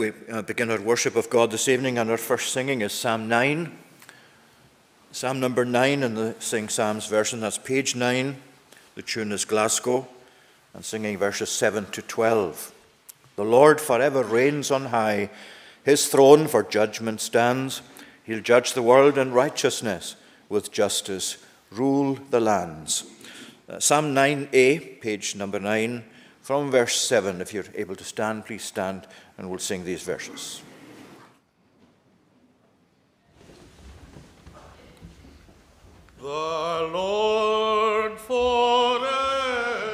we uh, begin our worship of God this evening, and our first singing is Psalm 9. Psalm number 9 in the Sing Psalms version, that's page 9. The tune is Glasgow, and singing verses 7 to 12. The Lord forever reigns on high, his throne for judgment stands. He'll judge the world in righteousness, with justice rule the lands. Uh, Psalm 9a, page number 9, from verse 7. If you're able to stand, please stand, and we'll sing these verses. The Lord forever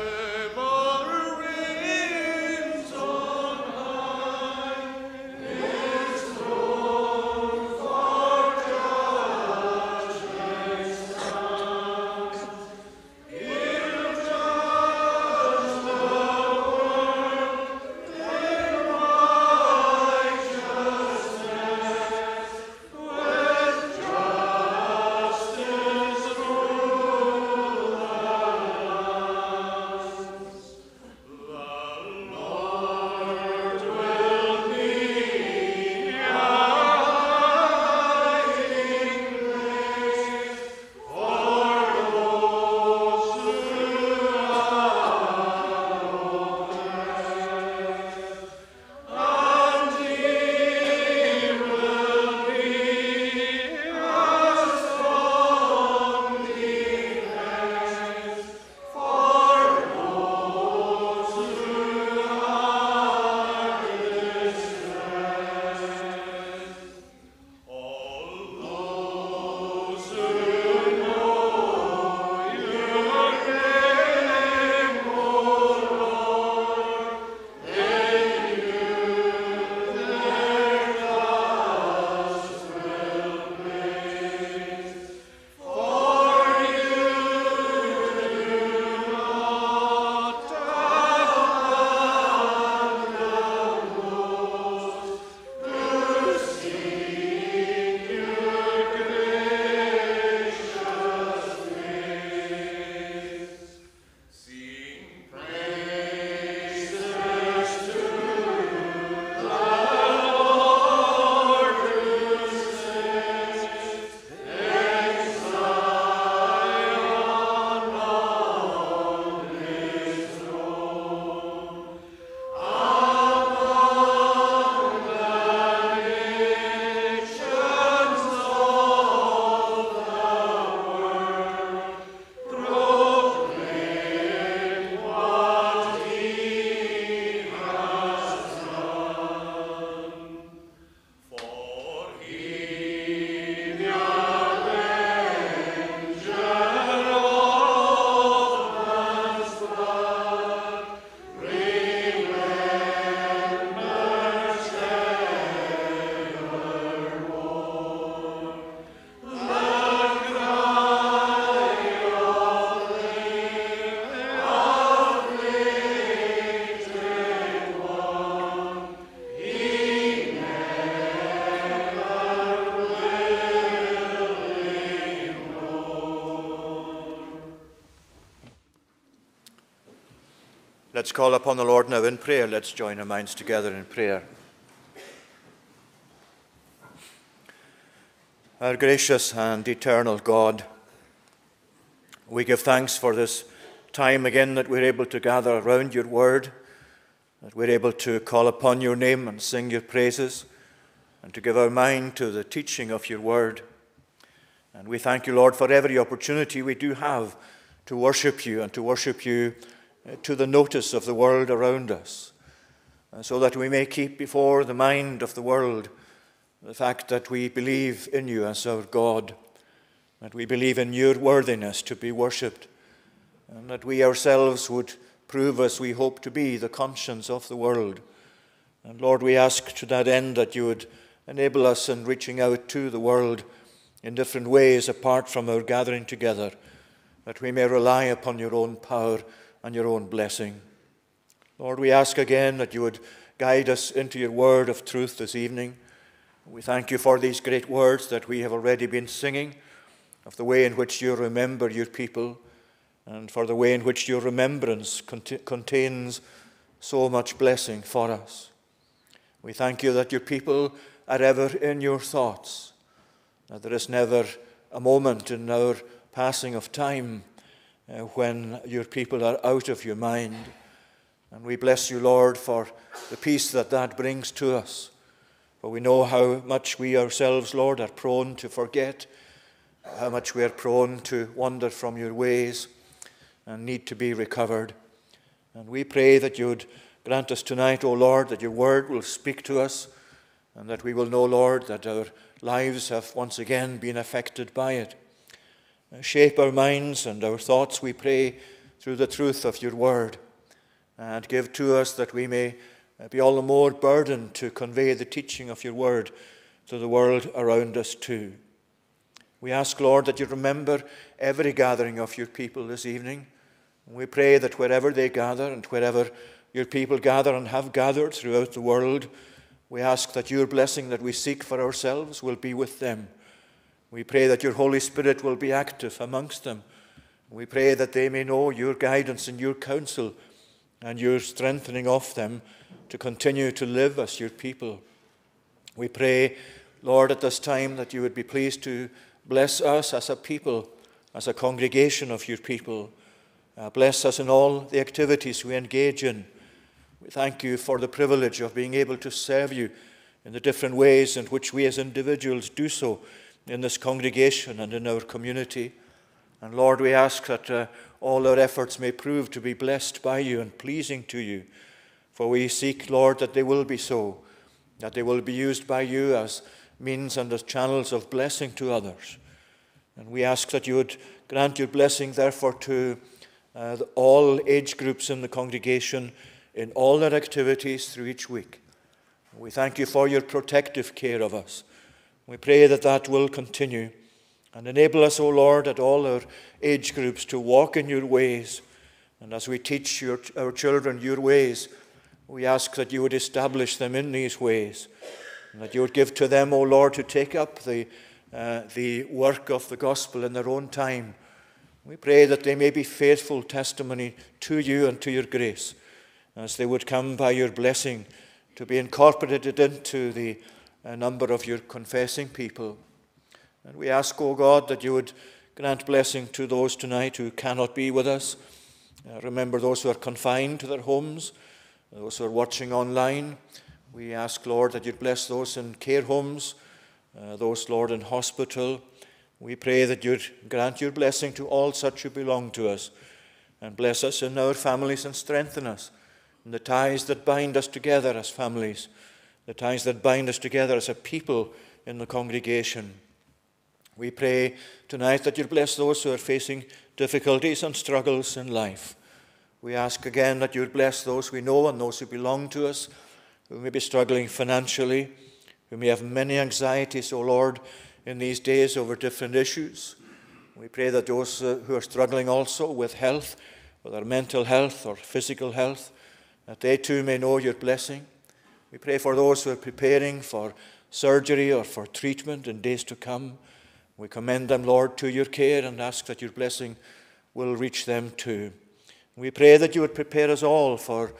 call upon the Lord now in prayer. Let's join our minds together in prayer. Our gracious and eternal God, we give thanks for this time again that we're able to gather around your word, that we're able to call upon your name and sing your praises, and to give our mind to the teaching of your word. And we thank you, Lord, for every opportunity we do have to worship you and to worship you to the notice of the world around us, uh, so that we may keep before the mind of the world the fact that we believe in you as our God, that we believe in your worthiness to be worshipped, and that we ourselves would prove as we hope to be the conscience of the world. And Lord, we ask to that end that you would enable us in reaching out to the world in different ways apart from our gathering together, that we may rely upon your own power and your own blessing. Lord, we ask again that you would guide us into your word of truth this evening. We thank you for these great words that we have already been singing, of the way in which you remember your people, and for the way in which your remembrance cont- contains so much blessing for us. We thank you that your people are ever in your thoughts, that there is never a moment in our passing of time uh, when your people are out of your mind. And we bless you, Lord, for the peace that that brings to us. For we know how much we ourselves, Lord, are prone to forget, how much we are prone to wander from your ways and need to be recovered. And we pray that you would grant us tonight, O Lord, that your word will speak to us and that we will know, Lord, that our lives have once again been affected by it. Uh, shape our minds and our thoughts, we pray, through the truth of your word. And give to us that we may uh, be all the more burdened to convey the teaching of your word to the world around us too. We ask, Lord, that you remember every gathering of your people this evening. We pray that wherever they gather and wherever your people gather and have gathered throughout the world, we ask that your blessing that we seek for ourselves will be with them. We pray that your Holy Spirit will be active amongst them. We pray that they may know your guidance and your counsel and your strengthening of them to continue to live as your people. We pray, Lord, at this time that you would be pleased to bless us as a people, as a congregation of your people. Uh, bless us in all the activities we engage in. We thank you for the privilege of being able to serve you in the different ways in which we as individuals do so in this congregation and in our community. And Lord, we ask that uh, all our efforts may prove to be blessed by you and pleasing to you. For we seek, Lord, that they will be so, that they will be used by you as means and as channels of blessing to others. And we ask that you would grant your blessing, therefore, to uh, all age groups in the congregation in all their activities through each week. We thank you for your protective care of us. We pray that that will continue and enable us, O Lord, at all our age groups to walk in your ways. And as we teach your, our children your ways, we ask that you would establish them in these ways, and that you would give to them, O Lord, to take up the, uh, the work of the gospel in their own time. We pray that they may be faithful testimony to you and to your grace, as they would come by your blessing to be incorporated into the uh, number of your confessing people. And we ask, O God, that you would grant blessing to those tonight who cannot be with us. Uh, remember those who are confined to their homes those who are watching online, we ask, Lord, that you'd bless those in care homes, uh, those, Lord, in hospital. We pray that you'd grant your blessing to all such who belong to us, and bless us in our families and strengthen us in the ties that bind us together as families, the ties that bind us together as a people in the congregation. We pray tonight that you'd bless those who are facing difficulties and struggles in life. We ask again that you bless those we know and those who belong to us, who may be struggling financially, who may have many anxieties, O Lord, in these days over different issues. We pray that those uh, who are struggling also with health, whether mental health or physical health, that they too may know your blessing. We pray for those who are preparing for surgery or for treatment in days to come. We commend them, Lord, to your care and ask that your blessing will reach them too. We pray that you would prepare us all for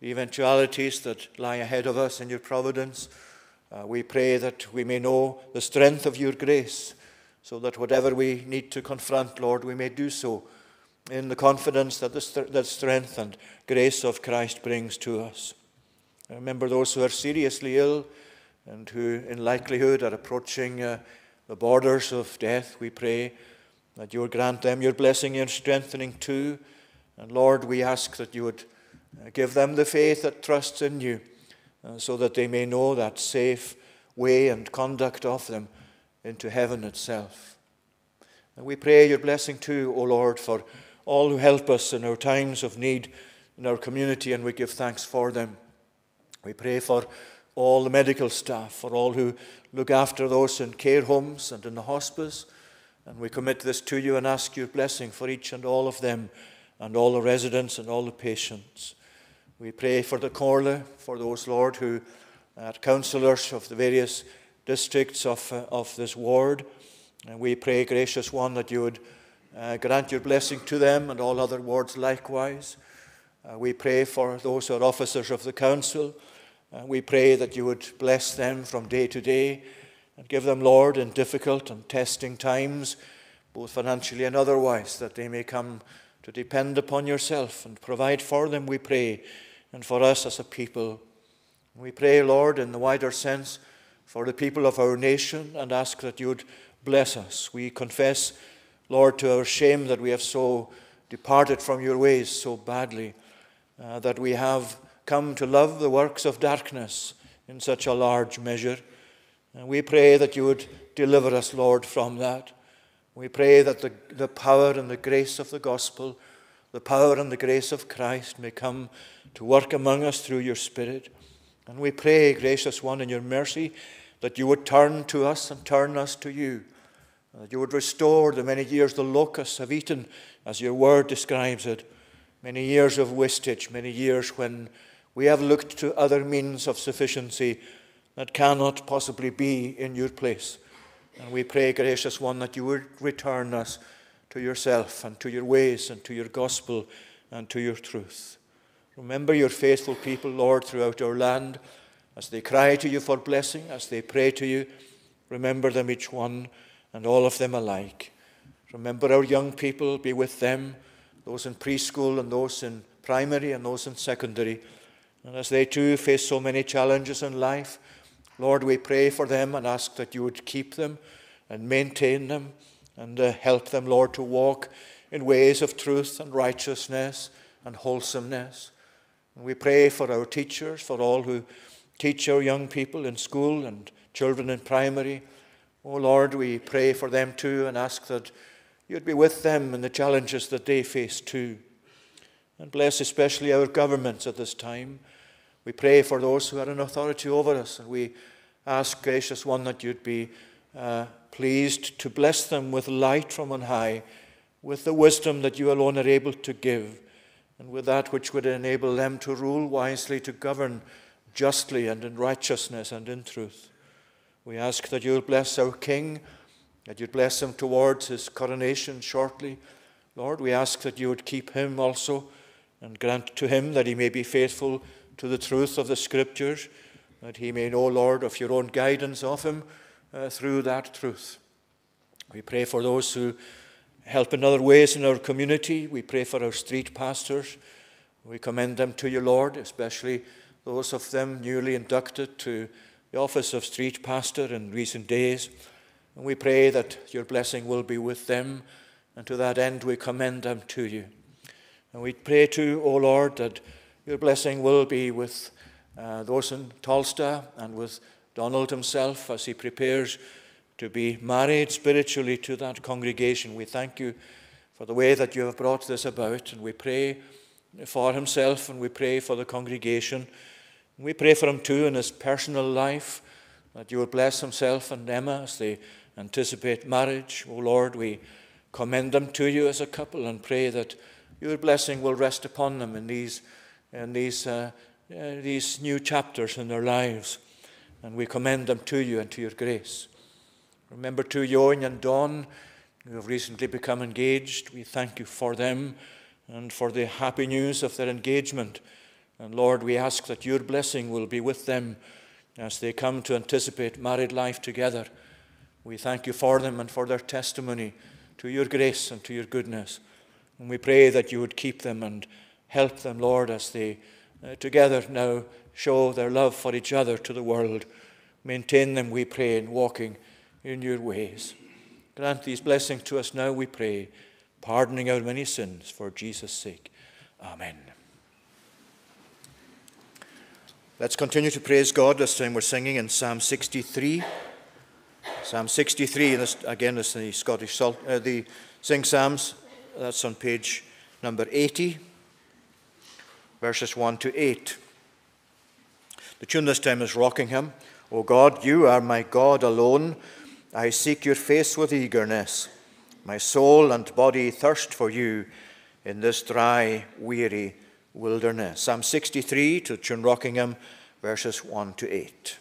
the eventualities that lie ahead of us in your providence. Uh, we pray that we may know the strength of your grace, so that whatever we need to confront, Lord, we may do so in the confidence that the st- that strength and grace of Christ brings to us. Remember those who are seriously ill and who, in likelihood, are approaching uh, the borders of death. We pray that you would grant them your blessing and strengthening too and Lord, we ask that you would uh, give them the faith that trusts in you, uh, so that they may know that safe way and conduct of them into heaven itself. And we pray your blessing too, O Lord, for all who help us in our times of need in our community, and we give thanks for them. We pray for all the medical staff, for all who look after those in care homes and in the hospice. And we commit this to you and ask your blessing for each and all of them and all the residents and all the patients. We pray for the Comhairle, for those, Lord, who are councillors of the various districts of, uh, of this ward. And we pray, gracious one, that you would uh, grant your blessing to them and all other wards likewise. Uh, we pray for those who are officers of the council Uh, we pray that you would bless them from day to day and give them, Lord, in difficult and testing times, both financially and otherwise, that they may come to depend upon yourself and provide for them, we pray, and for us as a people. We pray, Lord, in the wider sense, for the people of our nation and ask that you would bless us. We confess, Lord, to our shame that we have so departed from your ways so badly, uh, that we have come to love the works of darkness in such a large measure. And we pray that you would deliver us, Lord, from that. We pray that the, the power and the grace of the gospel, the power and the grace of Christ may come to work among us through your Spirit. And we pray, gracious one, in your mercy, that you would turn to us and turn us to you, that you would restore the many years the locusts have eaten, as your word describes it, many years of wastage, many years when we have looked to other means of sufficiency that cannot possibly be in your place. And we pray, gracious one, that you would return us to yourself and to your ways and to your gospel and to your truth. Remember your faithful people, Lord, throughout our land as they cry to you for blessing, as they pray to you. Remember them each one and all of them alike. Remember our young people, be with them, those in preschool and those in primary and those in secondary. And as they too face so many challenges in life, Lord, we pray for them and ask that you would keep them and maintain them and uh, help them, Lord, to walk in ways of truth and righteousness and wholesomeness. And we pray for our teachers, for all who teach our young people in school and children in primary. Oh Lord, we pray for them too and ask that you'd be with them in the challenges that they face too. And bless especially our governments at this time. We pray for those who are in authority over us, and we ask, gracious one, that you'd be uh, pleased to bless them with light from on high, with the wisdom that you alone are able to give, and with that which would enable them to rule wisely, to govern justly and in righteousness and in truth. We ask that you'll bless our King, that you'd bless him towards his coronation shortly. Lord, we ask that you would keep him also and grant to him that he may be faithful to the truth of the Scriptures, that he may know, Lord, of your own guidance of him uh, through that truth. We pray for those who help in other ways in our community. We pray for our street pastors. We commend them to you, Lord, especially those of them newly inducted to the office of street pastor in recent days. And we pray that your blessing will be with them, and to that end we commend them to you. And we pray too, O Lord, that your blessing will be with uh, those in Tolsta and with Donald himself as he prepares to be married spiritually to that congregation. We thank you for the way that you have brought this about, and we pray for himself and we pray for the congregation. We pray for him too in his personal life, that you will bless himself and Emma as they anticipate marriage. O oh Lord, we commend them to you as a couple and pray that your blessing will rest upon them in these and these, uh, uh, these new chapters in their lives. And we commend them to you and to your grace. Remember to Yoan and Dawn, who have recently become engaged. We thank you for them and for the happy news of their engagement. And Lord, we ask that your blessing will be with them as they come to anticipate married life together. We thank you for them and for their testimony to your grace and to your goodness. And we pray that you would keep them and Help them, Lord, as they uh, together now show their love for each other to the world. Maintain them, we pray, in walking in your ways. Grant these blessings to us now, we pray, pardoning our many sins for Jesus' sake. Amen. Let's continue to praise God. This time we're singing in Psalm 63. Psalm 63, this, again, is the Scottish uh, the Sing Psalms. That's on page number 80 verses 1 to 8. The tune this time is Rockingham. O God, you are my God alone. I seek your face with eagerness. My soul and body thirst for you in this dry, weary wilderness. Psalm 63 to tune Rockingham, verses 1 to 8.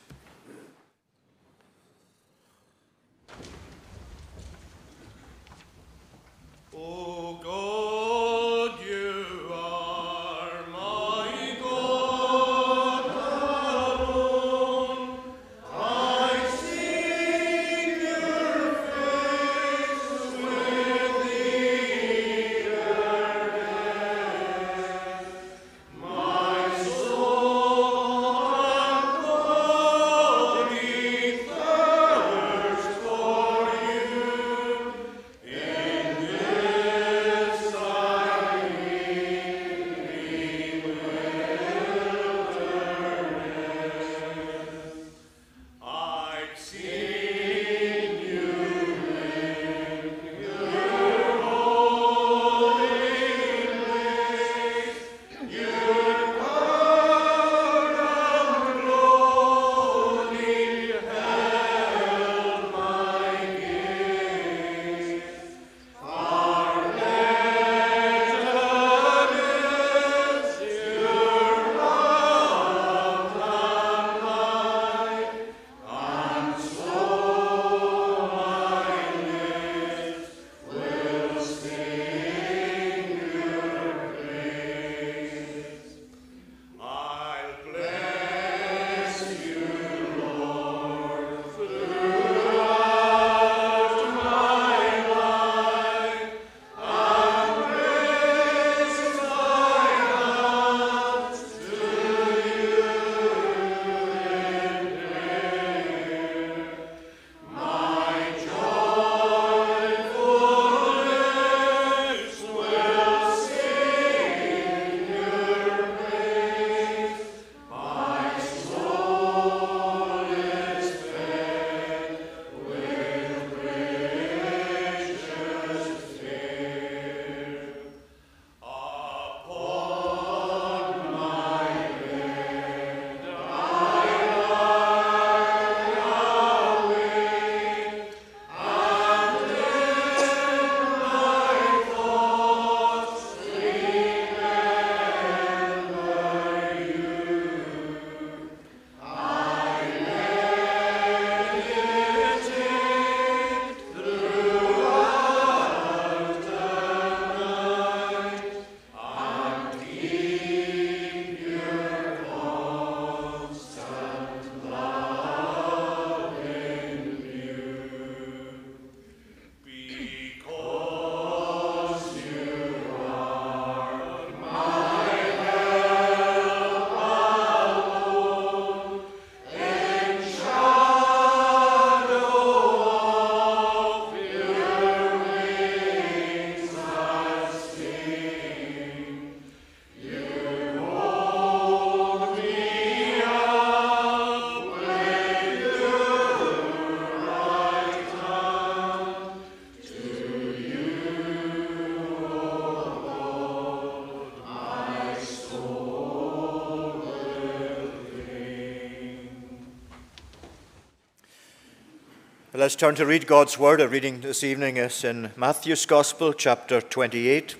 Let's turn to read God's Word. Our reading this evening is in Matthew's Gospel, chapter 28.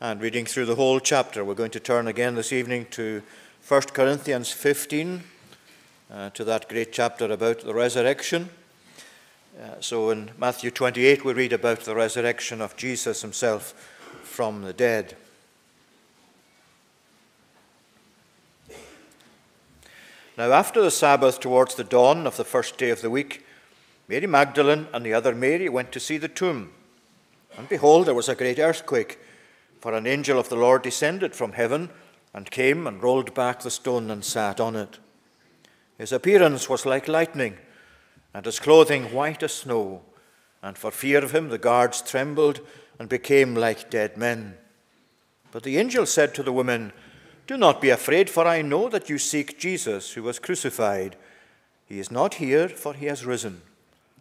And reading through the whole chapter, we're going to turn again this evening to 1 Corinthians 15, uh, to that great chapter about the resurrection. Uh, so in Matthew 28, we read about the resurrection of Jesus himself from the dead. Now, after the Sabbath, towards the dawn of the first day of the week, Mary Magdalene and the other Mary went to see the tomb. And behold, there was a great earthquake, for an angel of the Lord descended from heaven and came and rolled back the stone and sat on it. His appearance was like lightning, and his clothing white as snow. And for fear of him, the guards trembled and became like dead men. But the angel said to the women, Do not be afraid, for I know that you seek Jesus who was crucified. He is not here, for he has risen.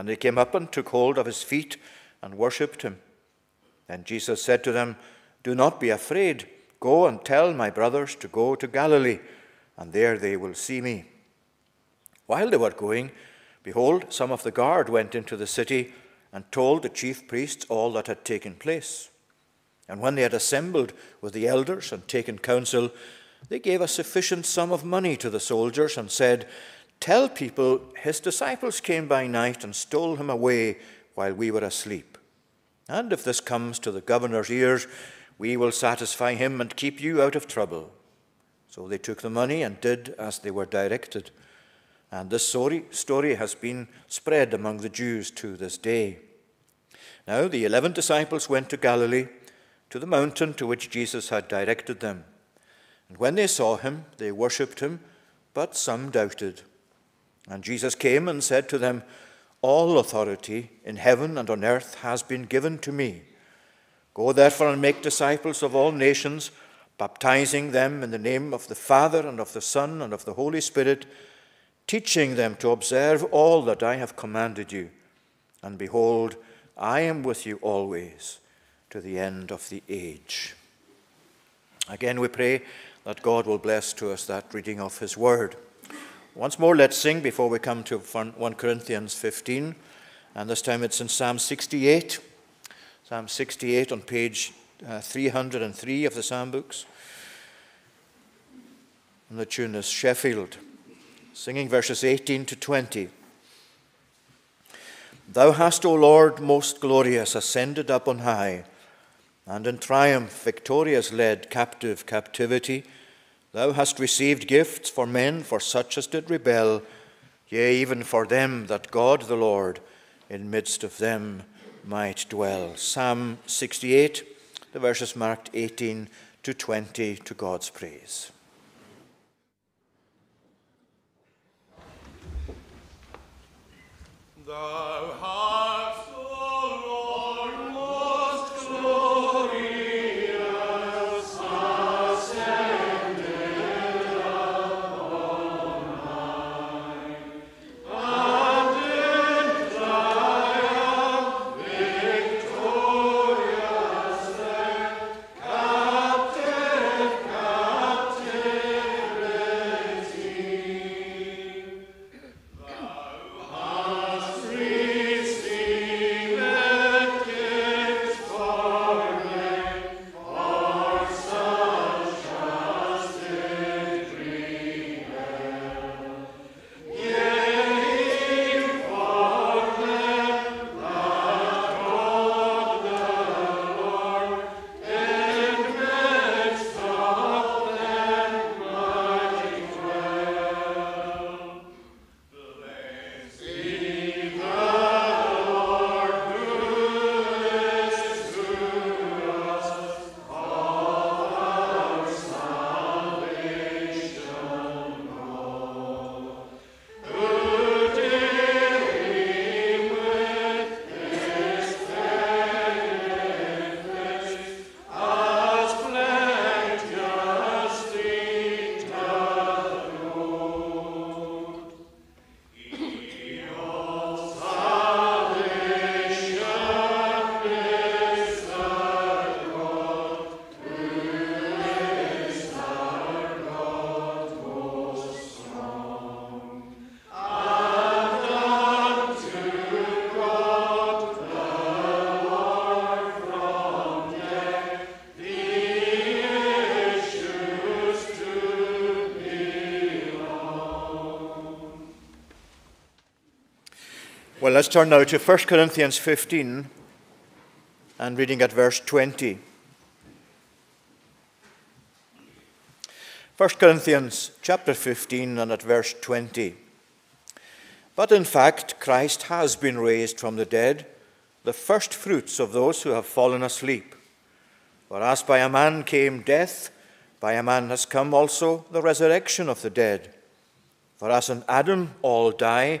And they came up and took hold of his feet and worshipped him. Then Jesus said to them, Do not be afraid. Go and tell my brothers to go to Galilee, and there they will see me. While they were going, behold, some of the guard went into the city and told the chief priests all that had taken place. And when they had assembled with the elders and taken counsel, they gave a sufficient sum of money to the soldiers and said, Tell people his disciples came by night and stole him away while we were asleep. And if this comes to the governor's ears, we will satisfy him and keep you out of trouble. So they took the money and did as they were directed. And this story, has been spread among the Jews to this day. Now the eleven disciples went to Galilee, to the mountain to which Jesus had directed them. And when they saw him, they worshipped him, but some doubted. And Jesus came and said to them, All authority in heaven and on earth has been given to me. Go therefore and make disciples of all nations, baptizing them in the name of the Father and of the Son and of the Holy Spirit, teaching them to observe all that I have commanded you. And behold, I am with you always to the end of the age. Again, we pray that God will bless to us that reading of his word. Once more, let's sing before we come to 1 Corinthians 15. And this time it's in Psalm 68. Psalm 68 on page uh, 303 of the Psalm books. And the tune is Sheffield, singing verses 18 to 20. Thou hast, O Lord, most glorious, ascended up on high, and in triumph victorious led captive captivity Thou hast received gifts for men, for such as did rebel, yea, even for them that God the Lord in midst of them might dwell. Psalm 68, the verses marked 18 to 20 to God's praise. Thou hast Christ. Well, let's turn now to 1 Corinthians 15 and reading at verse 20. 1 Corinthians chapter 15 and at verse 20. But in fact, Christ has been raised from the dead, the first fruits of those who have fallen asleep. For as by a man came death, by a man has come also the resurrection of the dead. For as in Adam all die,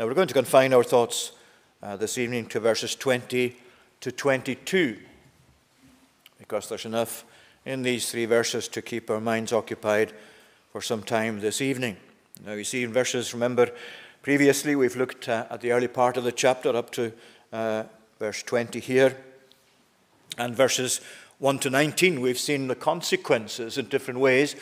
Now we're going to confine our thoughts uh, this evening to verses 20 to 22, because there's enough in these three verses to keep our minds occupied for some time this evening. Now you see in verses, remember, previously we've looked uh, at the early part of the chapter up to uh, verse 20 here, and verses 1 to 19, we've seen the consequences in different ways,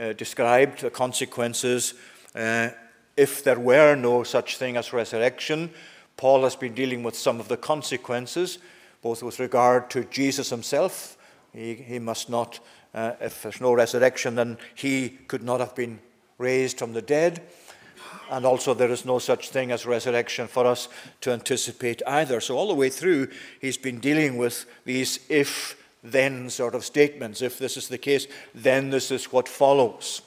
uh, described the consequences uh, if there were no such thing as resurrection, Paul has been dealing with some of the consequences, both with regard to Jesus himself. He, he must not, uh, if there's no resurrection, then he could not have been raised from the dead. And also, there is no such thing as resurrection for us to anticipate either. So, all the way through, he's been dealing with these if then sort of statements. If this is the case, then this is what follows.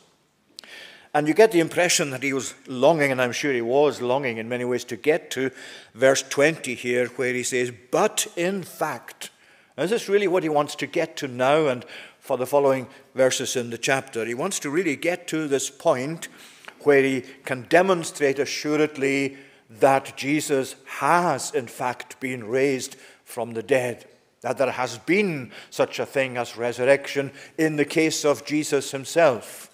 And you get the impression that he was longing, and I'm sure he was longing in many ways, to get to verse 20 here, where he says, But in fact, is this really what he wants to get to now and for the following verses in the chapter? He wants to really get to this point where he can demonstrate assuredly that Jesus has, in fact, been raised from the dead. That there has been such a thing as resurrection in the case of Jesus himself.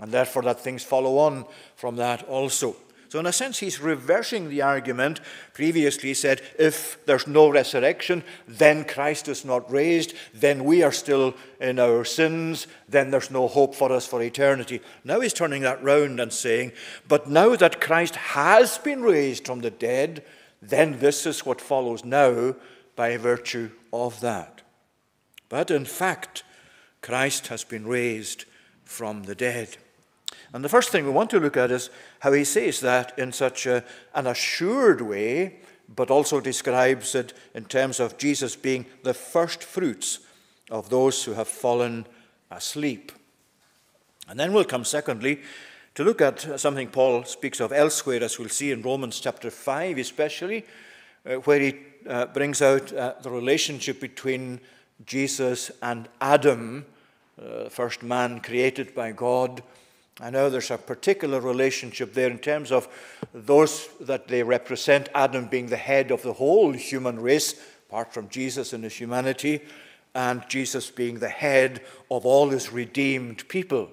And therefore, that things follow on from that also. So, in a sense, he's reversing the argument. Previously, he said, if there's no resurrection, then Christ is not raised, then we are still in our sins, then there's no hope for us for eternity. Now he's turning that round and saying, but now that Christ has been raised from the dead, then this is what follows now by virtue of that. But in fact, Christ has been raised from the dead. And the first thing we want to look at is how he says that in such a, an assured way, but also describes it in terms of Jesus being the first fruits of those who have fallen asleep. And then we'll come, secondly, to look at something Paul speaks of elsewhere, as we'll see in Romans chapter 5, especially, uh, where he uh, brings out uh, the relationship between Jesus and Adam, uh, first man created by God I know there's a particular relationship there in terms of those that they represent, Adam being the head of the whole human race, apart from Jesus and his humanity, and Jesus being the head of all his redeemed people.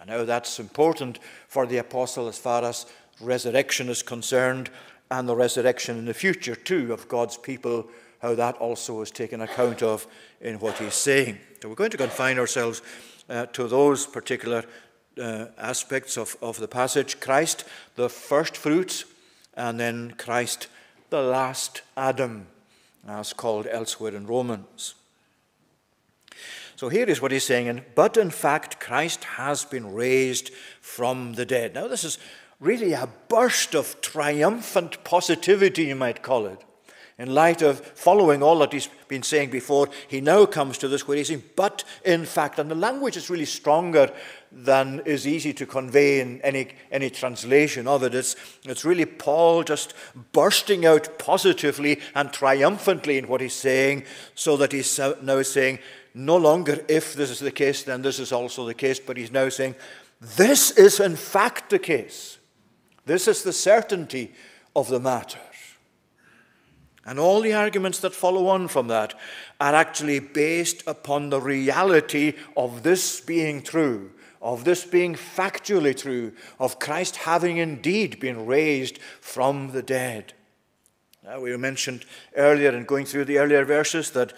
I know that's important for the apostle as far as resurrection is concerned, and the resurrection in the future, too, of God's people, how that also is taken account of in what he's saying. So we're going to confine ourselves uh, to those particular uh, aspects of, of the passage Christ, the first fruits, and then Christ, the last Adam, as called elsewhere in Romans. So here is what he's saying, and, but in fact, Christ has been raised from the dead. Now, this is really a burst of triumphant positivity, you might call it. In light of following all that he's been saying before, he now comes to this where he's saying, but in fact, and the language is really stronger than is easy to convey in any, any translation of it. It's, it's really Paul just bursting out positively and triumphantly in what he's saying, so that he's now saying, no longer if this is the case, then this is also the case, but he's now saying, this is in fact the case. This is the certainty of the matter. And all the arguments that follow on from that are actually based upon the reality of this being true, of this being factually true, of Christ having indeed been raised from the dead. Now, we mentioned earlier in going through the earlier verses that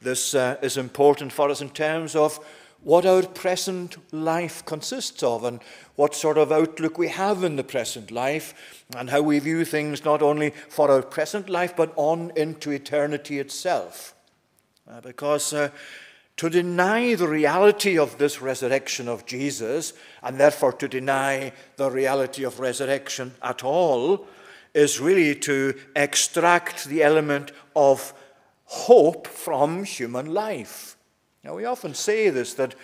this uh, is important for us in terms of what our present life consists of and what sort of outlook we have in the present life and how we view things not only for our present life but on into eternity itself. Uh, because uh, to deny the reality of this resurrection of Jesus, and therefore to deny the reality of resurrection at all, is really to extract the element of hope from human life. Now, we often say this that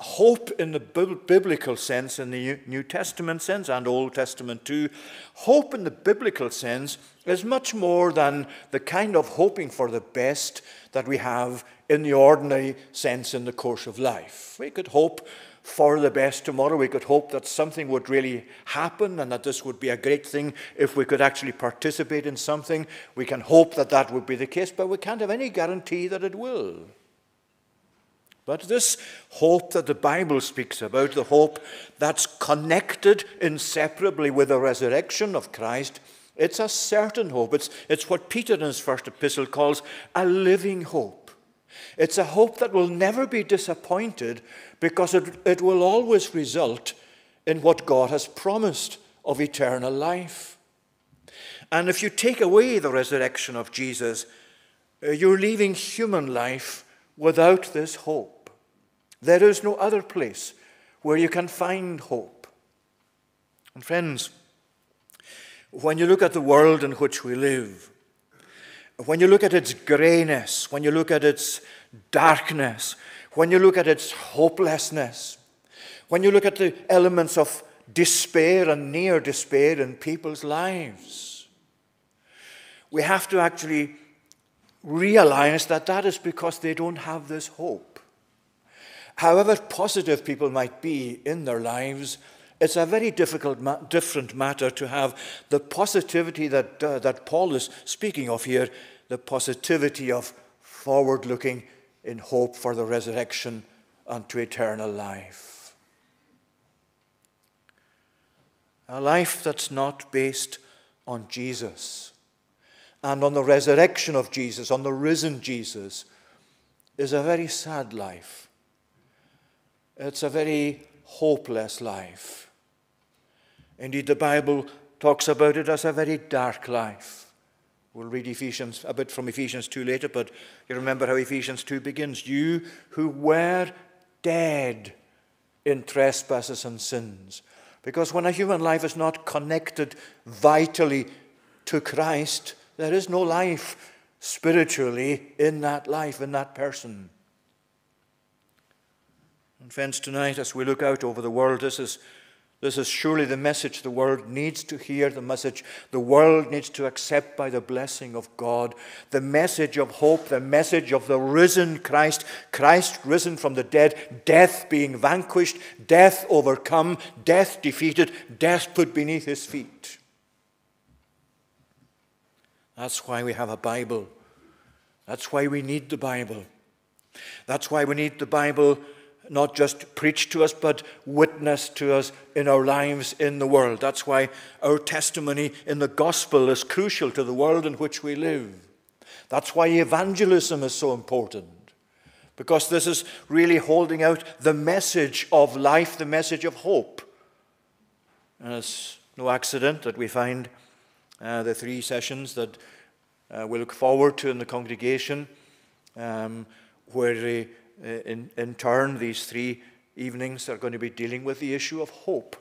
hope in the biblical sense, in the New Testament sense and Old Testament too, hope in the biblical sense is much more than the kind of hoping for the best that we have in the ordinary sense in the course of life. We could hope for the best tomorrow. We could hope that something would really happen and that this would be a great thing if we could actually participate in something. We can hope that that would be the case, but we can't have any guarantee that it will. But this hope that the Bible speaks about, the hope that's connected inseparably with the resurrection of Christ, it's a certain hope. It's, it's what Peter in his first epistle calls a living hope. It's a hope that will never be disappointed because it, it will always result in what God has promised of eternal life. And if you take away the resurrection of Jesus, uh, you're leaving human life without this hope. There is no other place where you can find hope. And friends, when you look at the world in which we live, when you look at its grayness, when you look at its darkness, when you look at its hopelessness, when you look at the elements of despair and near despair in people's lives, we have to actually realize that that is because they don't have this hope. However positive people might be in their lives, it's a very difficult, different matter to have the positivity that, uh, that Paul is speaking of here, the positivity of forward looking in hope for the resurrection unto eternal life. A life that's not based on Jesus and on the resurrection of Jesus, on the risen Jesus, is a very sad life. It's a very hopeless life. Indeed, the Bible talks about it as a very dark life. We'll read Ephesians a bit from Ephesians 2 later, but you remember how Ephesians 2 begins. You who were dead in trespasses and sins. Because when a human life is not connected vitally to Christ, there is no life spiritually in that life, in that person. And friends, tonight as we look out over the world, this is, this is surely the message the world needs to hear, the message the world needs to accept by the blessing of God, the message of hope, the message of the risen Christ, Christ risen from the dead, death being vanquished, death overcome, death defeated, death put beneath his feet. That's why we have a Bible. That's why we need the Bible. That's why we need the Bible not just preached to us, but witnessed to us in our lives in the world. That's why our testimony in the gospel is crucial to the world in which we live. That's why evangelism is so important. Because this is really holding out the message of life, the message of hope. And it's no accident that we find uh, the three sessions that uh, we look forward to in the congregation, um, where the uh, in, in turn, these three evenings are going to be dealing with the issue of hope.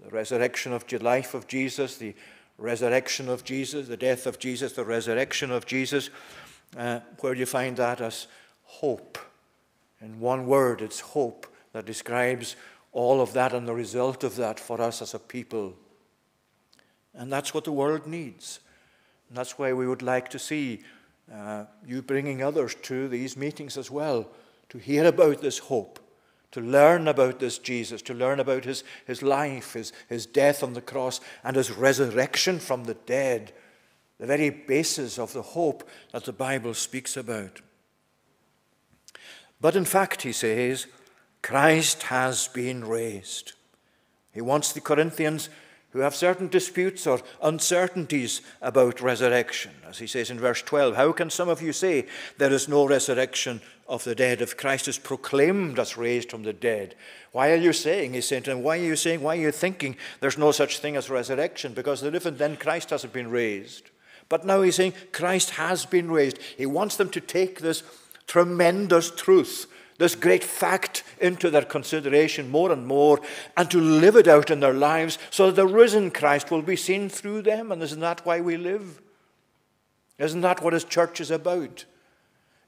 The resurrection of the life of Jesus, the resurrection of Jesus, the death of Jesus, the resurrection of Jesus, uh, where do you find that as hope. In one word, it's hope that describes all of that and the result of that for us as a people. And that's what the world needs. And that's why we would like to see uh, you bringing others to these meetings as well to hear about this hope, to learn about this Jesus, to learn about his, his life, his, his death on the cross, and his resurrection from the dead, the very basis of the hope that the Bible speaks about. But in fact, he says, Christ has been raised. He wants the Corinthians who have certain disputes or uncertainties about resurrection. As he says in verse 12, How can some of you say there is no resurrection of the dead if Christ is proclaimed as raised from the dead? Why are you saying, saying to them, why are you saying, why are you thinking there's no such thing as resurrection? Because if and then Christ hasn't been raised. But now he's saying Christ has been raised. He wants them to take this tremendous truth this great fact into their consideration more and more and to live it out in their lives so that the risen Christ will be seen through them. And isn't that why we live? Isn't that what his church is about?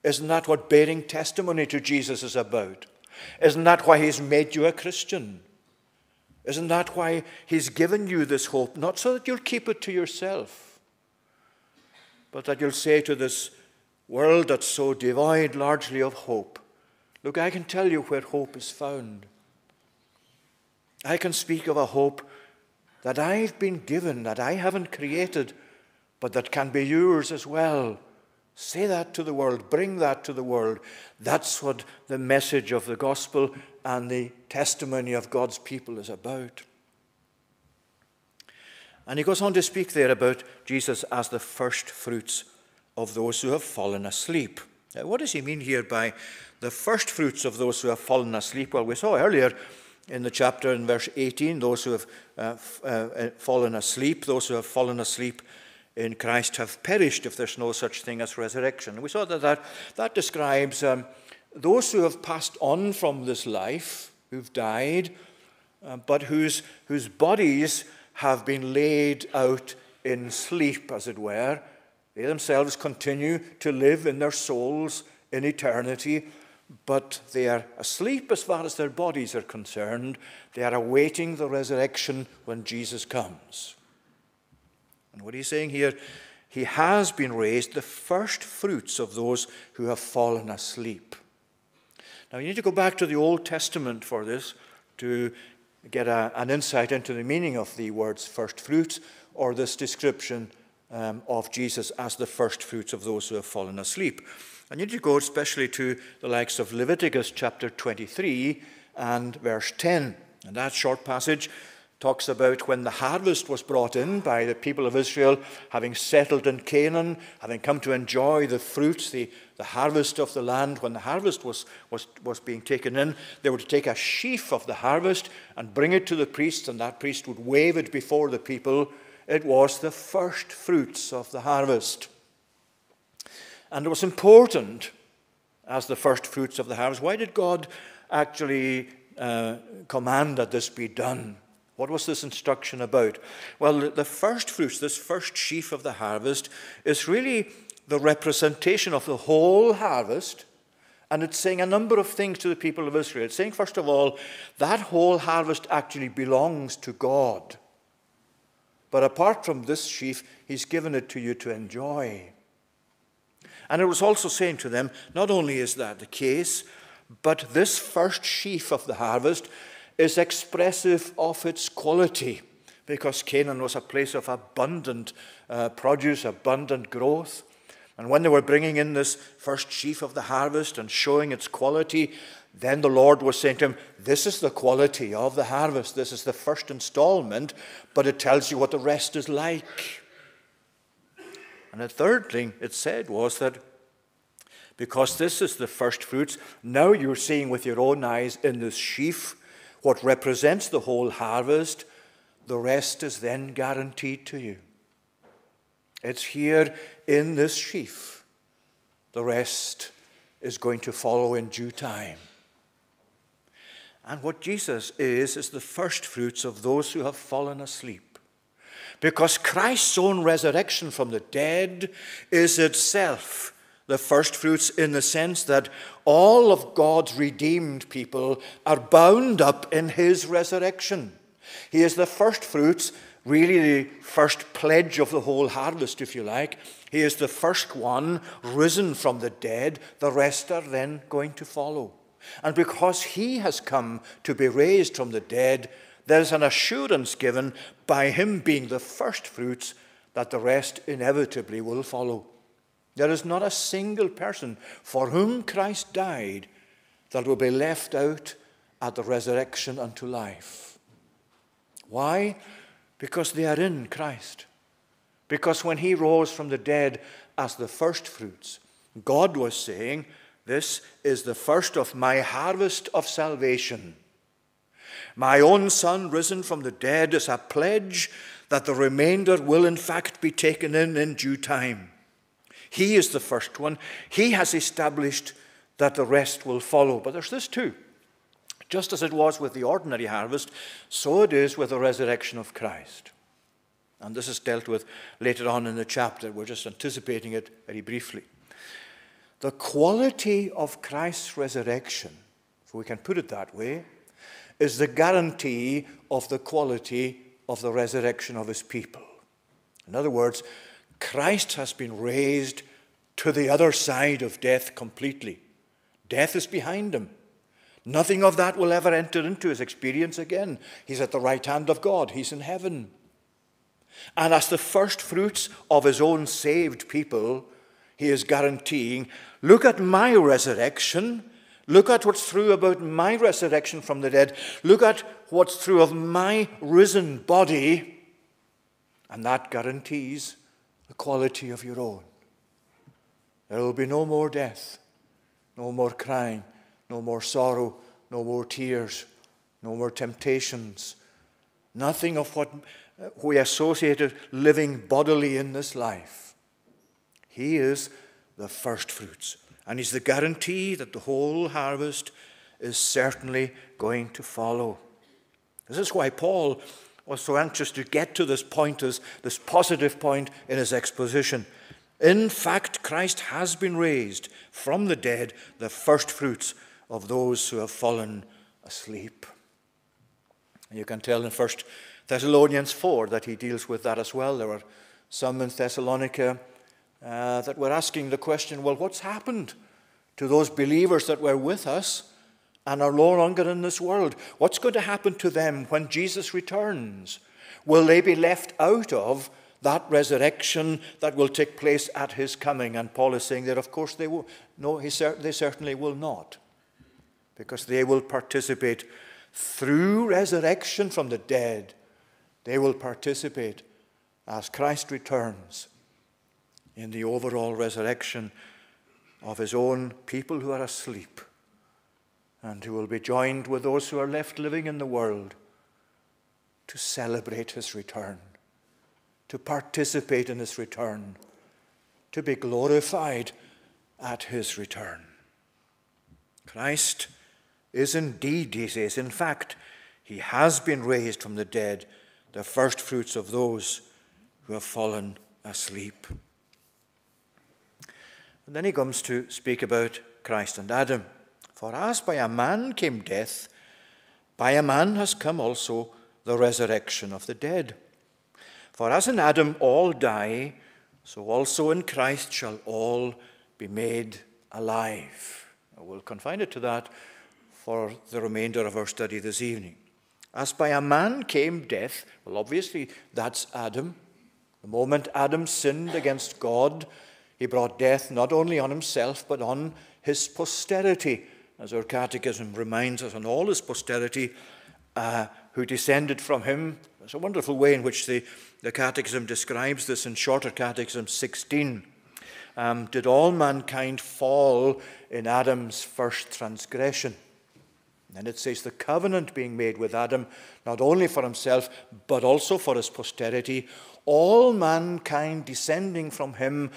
Isn't that what bearing testimony to Jesus is about? Isn't that why he's made you a Christian? Isn't that why he's given you this hope? Not so that you'll keep it to yourself, but that you'll say to this world that's so devoid largely of hope, Look, I can tell you where hope is found. I can speak of a hope that I've been given, that I haven't created, but that can be yours as well. Say that to the world, bring that to the world. That's what the message of the gospel and the testimony of God's people is about. And he goes on to speak there about Jesus as the first fruits of those who have fallen asleep. Now, what does he mean here by the first fruits of those who have fallen asleep. Well, we saw earlier in the chapter in verse 18 those who have uh, uh, uh, fallen asleep, those who have fallen asleep in Christ have perished if there's no such thing as resurrection. We saw that that, that describes um, those who have passed on from this life, who've died, uh, but whose, whose bodies have been laid out in sleep, as it were. They themselves continue to live in their souls in eternity, but they are asleep as far as their bodies are concerned. They are awaiting the resurrection when Jesus comes. And what he's saying here, he has been raised, the first fruits of those who have fallen asleep. Now, you need to go back to the Old Testament for this to get a, an insight into the meaning of the words first fruits or this description um, of Jesus as the first fruits of those who have fallen asleep. You need to go especially to the likes of Leviticus chapter 23 and verse 10. And that short passage talks about when the harvest was brought in by the people of Israel, having settled in Canaan, having come to enjoy the fruits, the, the harvest of the land. When the harvest was, was, was being taken in, they were to take a sheaf of the harvest and bring it to the priest, and that priest would wave it before the people. It was the first fruits of the harvest. And it was important as the first fruits of the harvest. Why did God actually uh, command that this be done? What was this instruction about? Well, the first fruits, this first sheaf of the harvest, is really the representation of the whole harvest. And it's saying a number of things to the people of Israel. It's saying, first of all, that whole harvest actually belongs to God. But apart from this sheaf, He's given it to you to enjoy. And it was also saying to them, not only is that the case, but this first sheaf of the harvest is expressive of its quality, because Canaan was a place of abundant uh, produce, abundant growth. And when they were bringing in this first sheaf of the harvest and showing its quality, then the Lord was saying to him, This is the quality of the harvest. This is the first installment, but it tells you what the rest is like. And the third thing it said was that because this is the first fruits, now you're seeing with your own eyes in this sheaf what represents the whole harvest. The rest is then guaranteed to you. It's here in this sheaf. The rest is going to follow in due time. And what Jesus is, is the first fruits of those who have fallen asleep. Because Christ's own resurrection from the dead is itself the first fruits in the sense that all of God's redeemed people are bound up in his resurrection. He is the first fruits, really the first pledge of the whole harvest, if you like. He is the first one risen from the dead. The rest are then going to follow. And because he has come to be raised from the dead, there's an assurance given by him being the first fruits that the rest inevitably will follow. There is not a single person for whom Christ died that will be left out at the resurrection unto life. Why? Because they are in Christ. Because when he rose from the dead as the first fruits, God was saying, This is the first of my harvest of salvation. My own Son, risen from the dead, is a pledge that the remainder will in fact be taken in in due time. He is the first one. He has established that the rest will follow. But there's this too. Just as it was with the ordinary harvest, so it is with the resurrection of Christ. And this is dealt with later on in the chapter. We're just anticipating it very briefly. The quality of Christ's resurrection, if we can put it that way, is the guarantee of the quality of the resurrection of his people. In other words, Christ has been raised to the other side of death completely. Death is behind him. Nothing of that will ever enter into his experience again. He's at the right hand of God, he's in heaven. And as the first fruits of his own saved people, he is guaranteeing look at my resurrection. Look at what's true about my resurrection from the dead. Look at what's true of my risen body. And that guarantees the quality of your own. There will be no more death, no more crying, no more sorrow, no more tears, no more temptations. Nothing of what we associated living bodily in this life. He is the first fruits, and He's the guarantee that the whole harvest is certainly going to follow. This is why Paul was so anxious to get to this point, this, this positive point in his exposition. In fact, Christ has been raised from the dead, the first fruits of those who have fallen asleep. You can tell in 1 Thessalonians 4 that he deals with that as well. There were some in Thessalonica uh, that were asking the question well, what's happened to those believers that were with us and are no longer in this world. What's going to happen to them when Jesus returns? Will they be left out of that resurrection that will take place at his coming? And Paul is saying that, of course, they will. No, he cer- they certainly will not, because they will participate through resurrection from the dead. They will participate as Christ returns in the overall resurrection of his own people who are asleep and who will be joined with those who are left living in the world to celebrate his return, to participate in his return, to be glorified at his return. Christ is indeed, he says, in fact, he has been raised from the dead, the first fruits of those who have fallen asleep. And then he comes to speak about Christ and Adam. For as by a man came death, by a man has come also the resurrection of the dead. For as in Adam all die, so also in Christ shall all be made alive. We'll confine it to that for the remainder of our study this evening. As by a man came death, well, obviously that's Adam. The moment Adam sinned against God, he brought death not only on himself, but on his posterity as our catechism reminds us, on all his posterity uh, who descended from him. There's a wonderful way in which the, the catechism describes this in Shorter Catechism 16. Um, did all mankind fall in Adam's first transgression? And it says the covenant being made with Adam, not only for himself, but also for his posterity, all mankind descending from him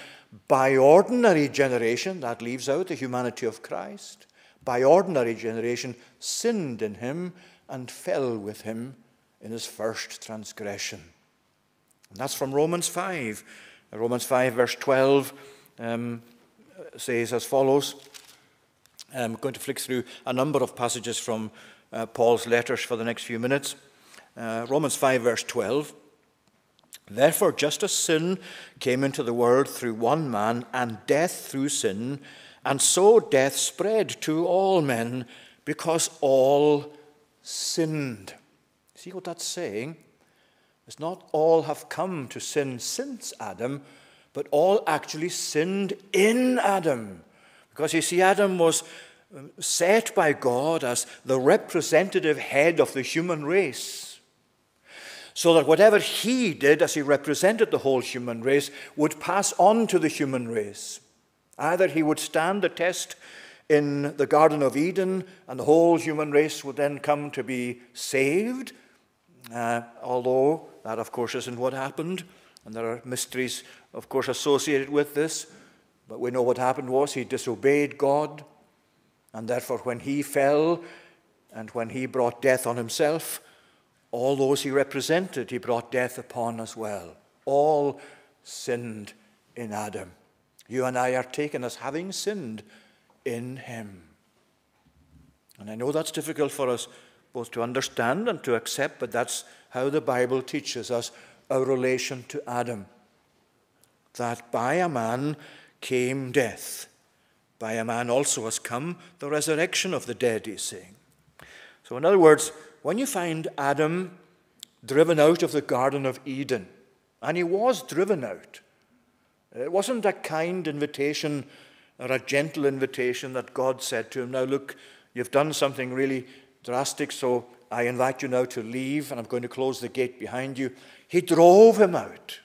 by ordinary generation, that leaves out the humanity of Christ, by ordinary generation, sinned in him and fell with him in his first transgression. And that's from Romans 5. Romans 5, verse 12, um, says as follows. I'm going to flick through a number of passages from uh, Paul's letters for the next few minutes. Uh, Romans 5, verse 12. Therefore, just as sin came into the world through one man, and death through sin, and so death spread to all men because all sinned. See what that's saying? It's not all have come to sin since Adam, but all actually sinned in Adam. Because you see, Adam was um, set by God as the representative head of the human race. So that whatever he did as he represented the whole human race would pass on to the human race. Either he would stand the test in the Garden of Eden, and the whole human race would then come to be saved, uh, although that, of course, isn't what happened. And there are mysteries, of course, associated with this. But we know what happened was he disobeyed God, and therefore, when he fell and when he brought death on himself, all those he represented, he brought death upon as well. All sinned in Adam. You and I are taken as having sinned in him. And I know that's difficult for us both to understand and to accept, but that's how the Bible teaches us our relation to Adam. That by a man came death. By a man also has come the resurrection of the dead, he's saying. So, in other words, when you find Adam driven out of the Garden of Eden, and he was driven out, it wasn't a kind invitation or a gentle invitation that God said to him, Now look, you've done something really drastic, so I invite you now to leave, and I'm going to close the gate behind you. He drove him out.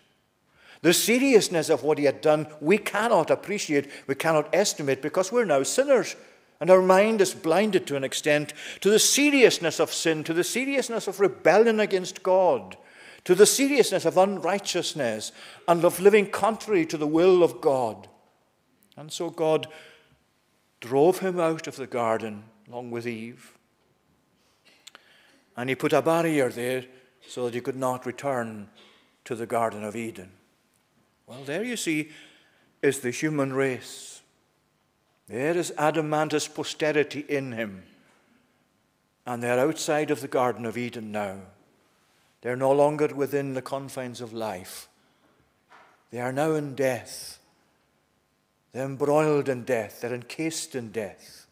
The seriousness of what he had done, we cannot appreciate, we cannot estimate, because we're now sinners. And our mind is blinded to an extent to the seriousness of sin, to the seriousness of rebellion against God, to the seriousness of unrighteousness, and of living contrary to the will of God. And so God drove him out of the garden along with Eve. And he put a barrier there so that he could not return to the Garden of Eden. Well, there you see is the human race. There is Adam and his posterity in him. And they're outside of the Garden of Eden now. They're no longer within the confines of life. They are now in death. They're embroiled in death. They're encased in death.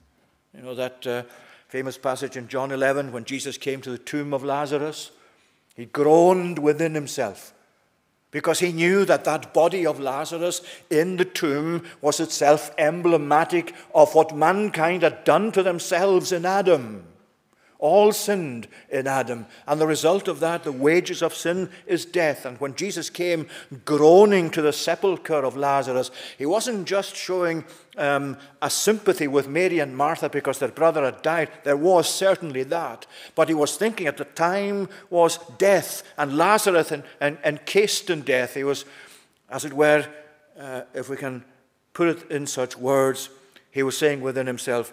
You know that uh, famous passage in John 11 when Jesus came to the tomb of Lazarus? He groaned within himself because he knew that that body of Lazarus in the tomb was itself emblematic of what mankind had done to themselves in Adam. All sinned in Adam. And the result of that, the wages of sin, is death. And when Jesus came groaning to the sepulchre of Lazarus, he wasn't just showing um, a sympathy with Mary and Martha because their brother had died. There was certainly that. But he was thinking at the time was death, and Lazarus and, encased in death. He was, as it were, uh, if we can put it in such words, he was saying within himself,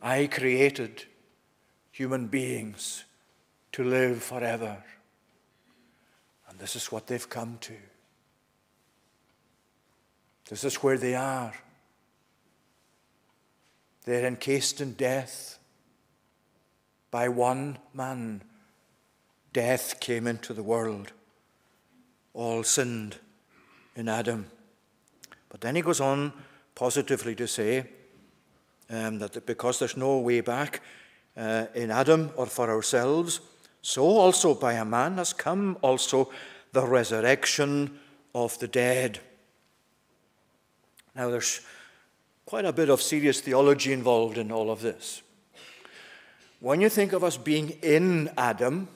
I created human beings to live forever. And this is what they've come to. This is where they are. They're encased in death. By one man, death came into the world. All sinned in Adam. But then he goes on positively to say, um, that because there's no way back uh, in Adam or for ourselves, so also by a man has come also the resurrection of the dead. Now, there's quite a bit of serious theology involved in all of this. When you think of us being in Adam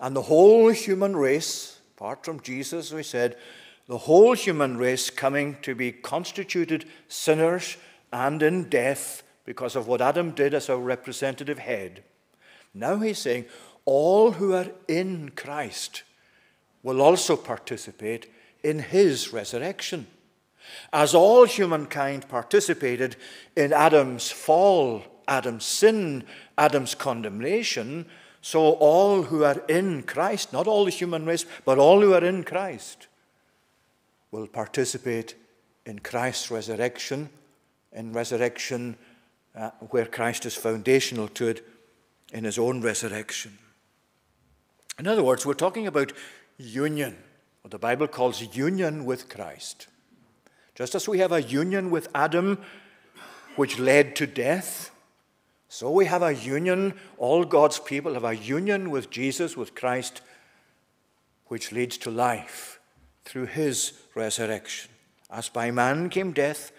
and the whole human race, apart from Jesus, we said, the whole human race coming to be constituted sinners and in death because of what Adam did as our representative head. Now he's saying all who are in Christ will also participate in his resurrection. As all humankind participated in Adam's fall, Adam's sin, Adam's condemnation, so all who are in Christ, not all the human race, but all who are in Christ, will participate in Christ's resurrection in resurrection, uh, where Christ is foundational to it in his own resurrection. In other words, we're talking about union, what the Bible calls union with Christ. Just as we have a union with Adam, which led to death, so we have a union, all God's people have a union with Jesus, with Christ, which leads to life through his resurrection. As by man came death,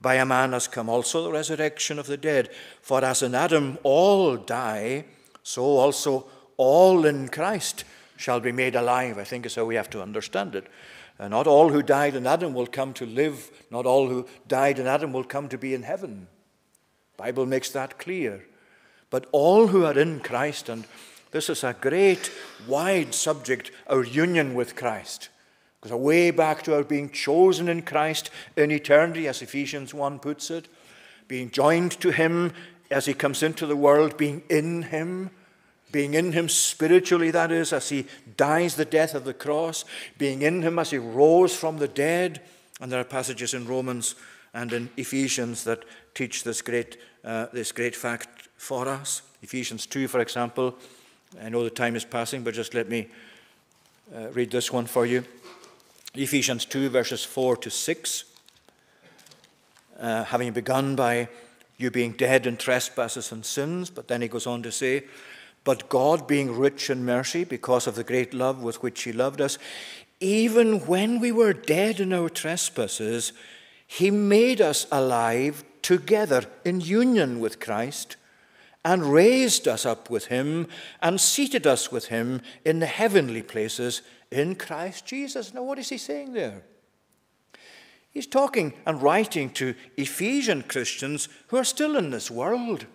by a man has come also the resurrection of the dead. For as in Adam all die, so also all in Christ shall be made alive, I think is how we have to understand it. Uh, not all who died in Adam will come to live, not all who died in Adam will come to be in heaven. Bible makes that clear. But all who are in Christ, and this is a great, wide subject, our union with Christ. Goes way back to our being chosen in Christ in eternity, as Ephesians 1 puts it, being joined to Him as He comes into the world, being in Him, being in Him spiritually, that is, as He dies the death of the cross, being in Him as He rose from the dead. And there are passages in Romans and in Ephesians that teach this great, uh, this great fact for us. Ephesians 2, for example. I know the time is passing, but just let me uh, read this one for you. Ephesians 2, verses 4 to 6. Uh, having begun by you being dead in trespasses and sins, but then he goes on to say, But God, being rich in mercy, because of the great love with which he loved us, even when we were dead in our trespasses, he made us alive together in union with Christ and raised us up with him and seated us with him in the heavenly places in Christ Jesus. Now, what is he saying there? He's talking and writing to Ephesian Christians who are still in this world.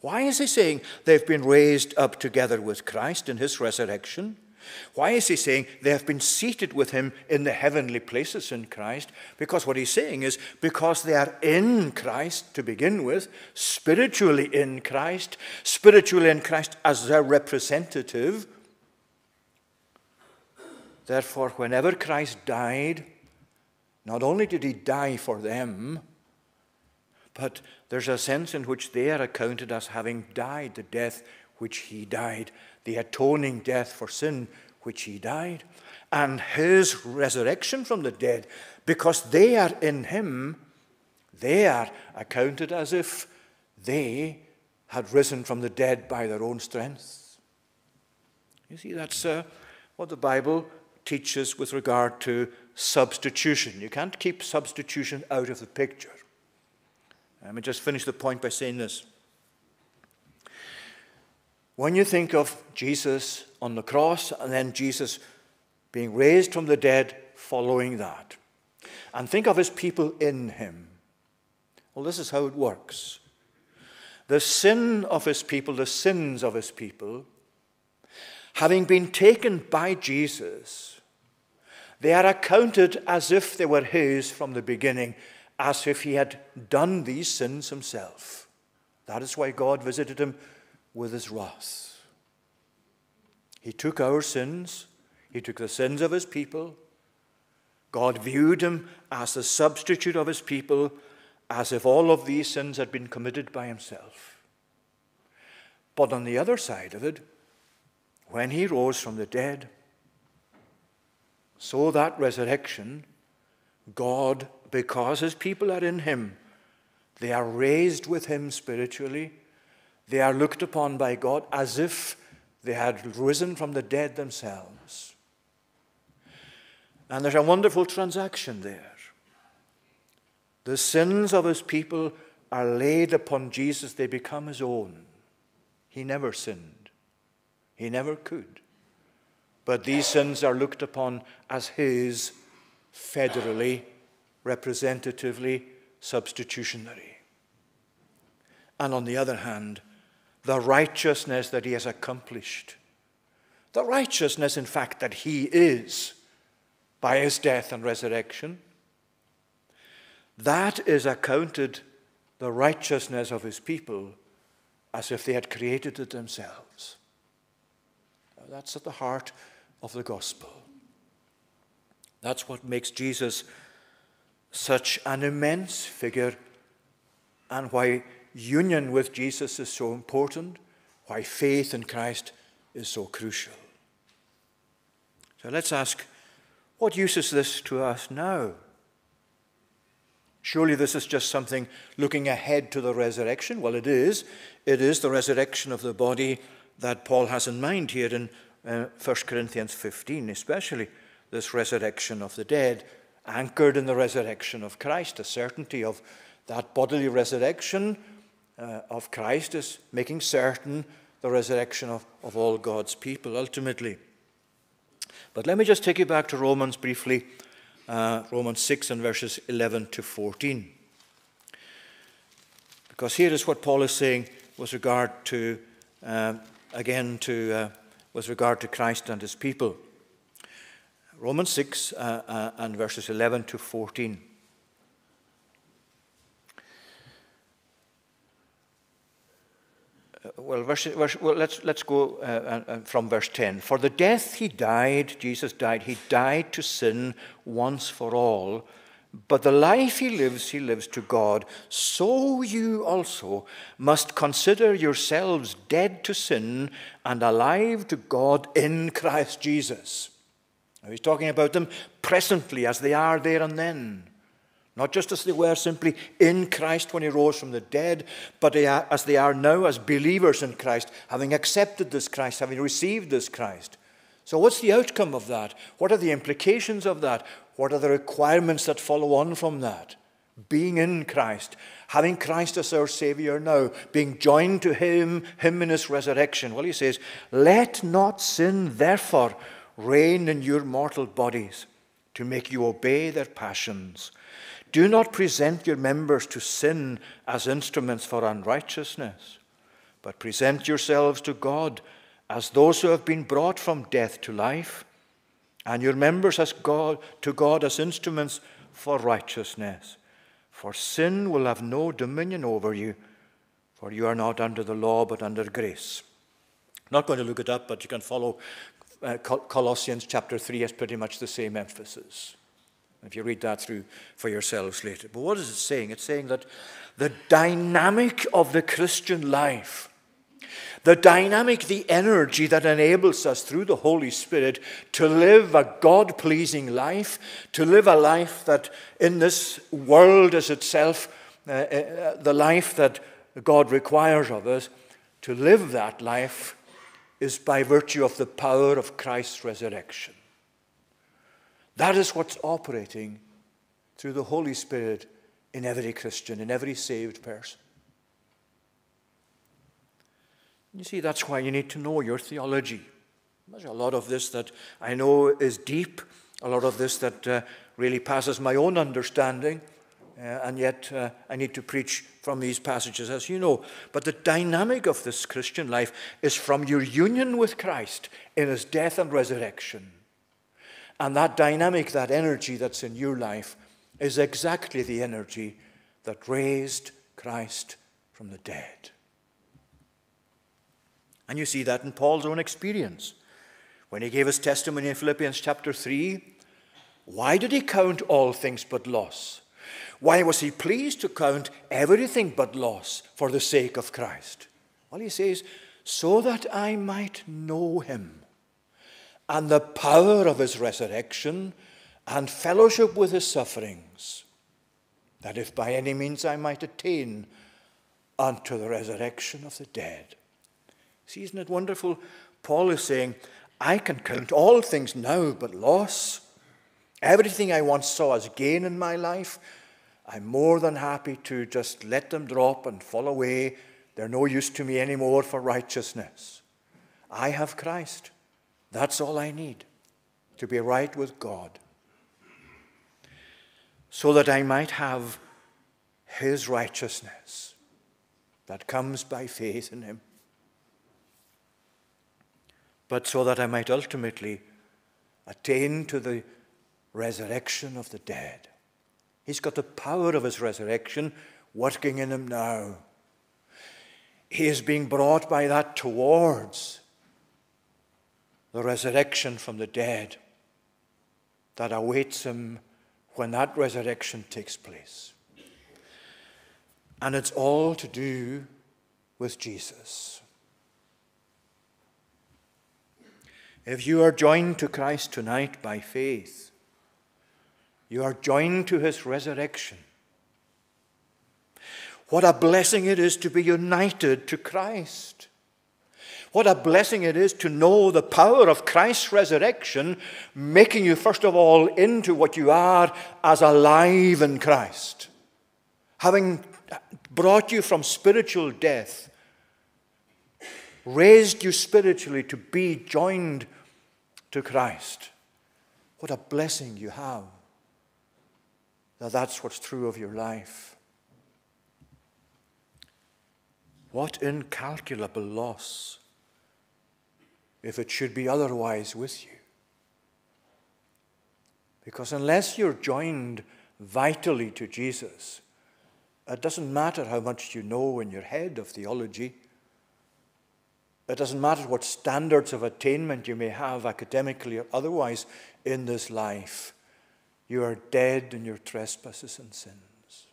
Why is he saying they've been raised up together with Christ in his resurrection? Why is he saying they have been seated with him in the heavenly places in Christ? Because what he's saying is because they are in Christ to begin with, spiritually in Christ, spiritually in Christ as their representative. Therefore, whenever Christ died, not only did he die for them, but there's a sense in which they are accounted as having died the death which he died the atoning death for sin which he died, and his resurrection from the dead, because they are in him, they are accounted as if they had risen from the dead by their own strength. You see, that's uh, what the Bible teaches with regard to substitution. You can't keep substitution out of the picture. Let me just finish the point by saying this. When you think of Jesus on the cross and then Jesus being raised from the dead following that, and think of his people in him, well, this is how it works. The sin of his people, the sins of his people, having been taken by Jesus, they are accounted as if they were his from the beginning, as if he had done these sins himself. That is why God visited him with his wrath. He took our sins, he took the sins of his people. God viewed him as the substitute of his people, as if all of these sins had been committed by himself. But on the other side of it, when he rose from the dead, so that resurrection, God, because his people are in him, they are raised with him spiritually they are looked upon by God as if they had risen from the dead themselves. And there's a wonderful transaction there. The sins of his people are laid upon Jesus, they become his own. He never sinned, he never could. But these sins are looked upon as his federally, representatively, substitutionary. And on the other hand, the righteousness that he has accomplished. The righteousness, in fact, that he is by his death and resurrection. That is accounted the righteousness of his people as if they had created it themselves. That's at the heart of the gospel. That's what makes Jesus such an immense figure and why union with Jesus is so important, why faith in Christ is so crucial. So let's ask what use is this to us now? Surely this is just something looking ahead to the resurrection. Well, it is. It is the resurrection of the body that Paul has in mind here in uh, 1 Corinthians 15, especially this resurrection of the dead, anchored in the resurrection of Christ, a certainty of that bodily resurrection uh, of Christ is making certain the resurrection of, of all God's people ultimately. But let me just take you back to Romans briefly, uh, Romans 6 and verses 11 to 14. Because here is what Paul is saying with regard to, uh, again, to, uh, with regard to Christ and his people. Romans 6 uh, uh, and verses 11 to 14. Uh, well, verse, verse, well let's, let's go uh, uh, from verse 10. For the death he died, Jesus died, he died to sin once for all. But the life he lives, he lives to God. So you also must consider yourselves dead to sin and alive to God in Christ Jesus. Now he's talking about them presently as they are there and then. Not just as they were simply in Christ when he rose from the dead, but they are, as they are now as believers in Christ, having accepted this Christ, having received this Christ. So, what's the outcome of that? What are the implications of that? What are the requirements that follow on from that? Being in Christ, having Christ as our Savior now, being joined to Him, Him in His resurrection. Well, He says, Let not sin, therefore, reign in your mortal bodies to make you obey their passions. Do not present your members to sin as instruments for unrighteousness, but present yourselves to God as those who have been brought from death to life, and your members as God, to God as instruments for righteousness. For sin will have no dominion over you, for you are not under the law but under grace. not going to look it up, but you can follow uh, Colossians chapter 3 has pretty much the same emphasis. If you read that through for yourselves later. But what is it saying? It's saying that the dynamic of the Christian life, the dynamic, the energy that enables us through the Holy Spirit to live a God pleasing life, to live a life that in this world is itself uh, uh, the life that God requires of us, to live that life is by virtue of the power of Christ's resurrection. That is what's operating through the Holy Spirit in every Christian, in every saved person. You see, that's why you need to know your theology. There's a lot of this that I know is deep, a lot of this that uh, really passes my own understanding. Uh, and yet, uh, I need to preach from these passages, as you know. But the dynamic of this Christian life is from your union with Christ in his death and resurrection. And that dynamic, that energy that's in your life, is exactly the energy that raised Christ from the dead. And you see that in Paul's own experience. When he gave his testimony in Philippians chapter 3, why did he count all things but loss? Why was he pleased to count everything but loss for the sake of Christ? Well, he says, so that I might know him and the power of his resurrection and fellowship with his sufferings, that if by any means I might attain unto the resurrection of the dead. See, isn't it wonderful? Paul is saying, I can count all things now but loss. Everything I once saw as gain in my life, I'm more than happy to just let them drop and fall away. They're no use to me anymore for righteousness. I have Christ. That's all I need to be right with God. So that I might have His righteousness that comes by faith in Him. But so that I might ultimately attain to the resurrection of the dead. He's got the power of his resurrection working in him now. He is being brought by that towards the resurrection from the dead that awaits him when that resurrection takes place. And it's all to do with Jesus. If you are joined to Christ tonight by faith, you are joined to his resurrection. What a blessing it is to be united to Christ. What a blessing it is to know the power of Christ's resurrection, making you, first of all, into what you are as alive in Christ. Having brought you from spiritual death, raised you spiritually to be joined to Christ. What a blessing you have that that's what's true of your life. What incalculable loss if it should be otherwise with you. Because unless you're joined vitally to Jesus, it doesn't matter how much you know in your head of theology. It doesn't matter what standards of attainment you may have academically or otherwise in this life. You are dead in your trespasses and sins.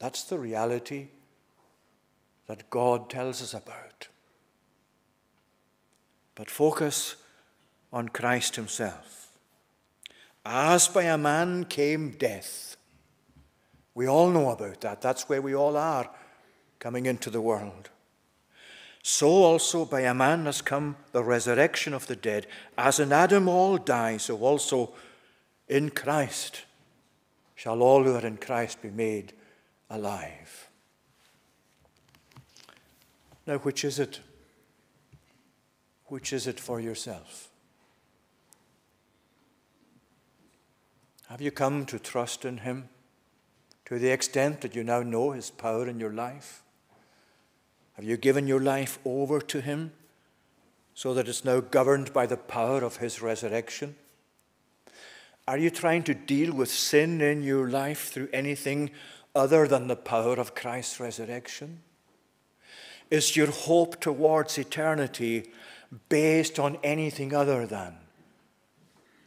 That's the reality that God tells us about. But focus on Christ Himself. As by a man came death. We all know about that. That's where we all are coming into the world. So also by a man has come the resurrection of the dead. As in Adam all die, so also in Christ shall all who are in Christ be made alive. Now, which is it? Which is it for yourself? Have you come to trust in Him to the extent that you now know His power in your life? Have you given your life over to Him so that it's now governed by the power of His resurrection? Are you trying to deal with sin in your life through anything other than the power of Christ's resurrection? Is your hope towards eternity based on anything other than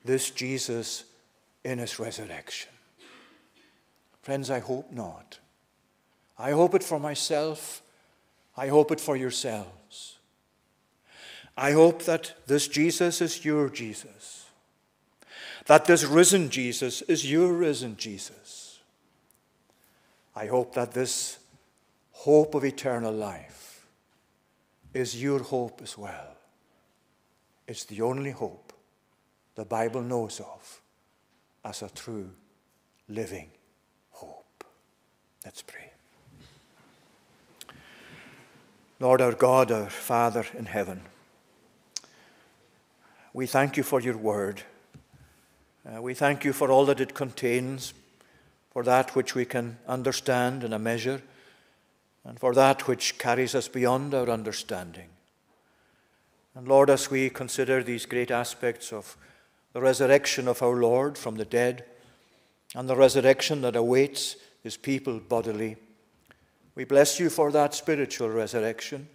this Jesus in his resurrection? Friends, I hope not. I hope it for myself. I hope it for yourselves. I hope that this Jesus is your Jesus, that this risen Jesus is your risen Jesus. I hope that this hope of eternal life is your hope as well. It's the only hope the Bible knows of as a true living hope. Let's pray. Lord our God, our Father in heaven, we thank you for your word. Uh, we thank you for all that it contains, for that which we can understand in a measure, and for that which carries us beyond our understanding. And Lord, as we consider these great aspects of the resurrection of our Lord from the dead and the resurrection that awaits his people bodily, we bless you for that spiritual resurrection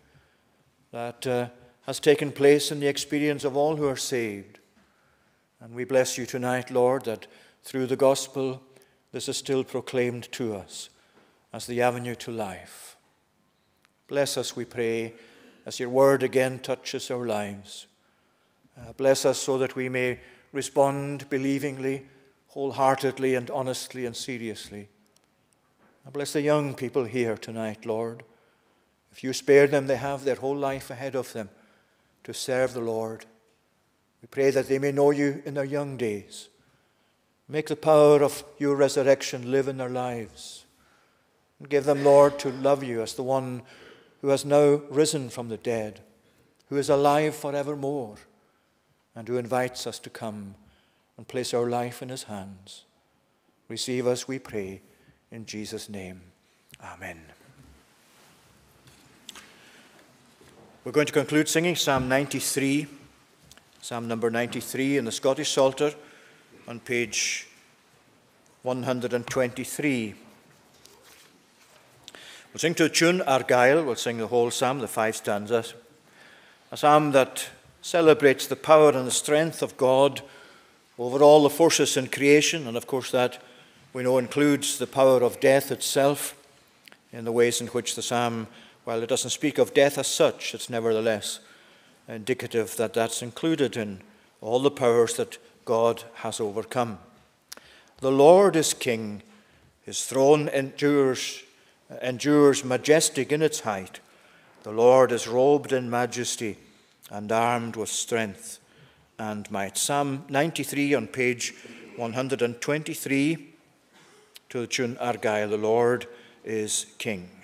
that uh, has taken place in the experience of all who are saved. And we bless you tonight, Lord, that through the gospel this is still proclaimed to us as the avenue to life. Bless us, we pray, as your word again touches our lives. Uh, bless us so that we may respond believingly, wholeheartedly, and honestly and seriously. Bless the young people here tonight, Lord. If you spare them, they have their whole life ahead of them to serve the Lord. We pray that they may know you in their young days. Make the power of your resurrection live in their lives. And give them, Lord, to love you as the one who has now risen from the dead, who is alive forevermore, and who invites us to come and place our life in his hands. Receive us, we pray, in Jesus' name. Amen. We're going to conclude singing Psalm 93, Psalm number 93 in the Scottish Psalter on page 123. We'll sing to a tune, Argyll. We'll sing the whole psalm, the five stanzas. A psalm that celebrates the power and the strength of God over all the forces in creation, and of course, that we know includes the power of death itself in the ways in which the psalm, while it doesn't speak of death as such, it's nevertheless indicative that that's included in all the powers that God has overcome. The Lord is king, his throne endures, endures majestic in its height. The Lord is robed in majesty and armed with strength and might. Psalm 93 on page 123 to the tune Argyle, the Lord is King.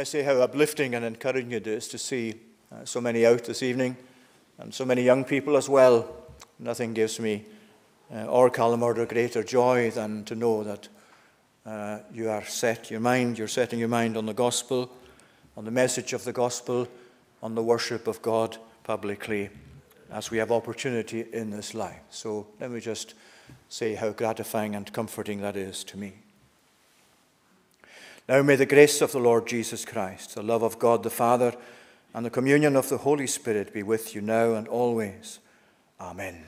I say how uplifting and encouraging it is to see uh, so many out this evening and so many young people as well. Nothing gives me uh, or Calamard a greater joy than to know that uh, you are set your mind, you're setting your mind on the gospel, on the message of the gospel, on the worship of God publicly as we have opportunity in this life. So let me just say how gratifying and comforting that is to me. Now may the grace of the Lord Jesus Christ, the love of God the Father, and the communion of the Holy Spirit be with you now and always. Amen.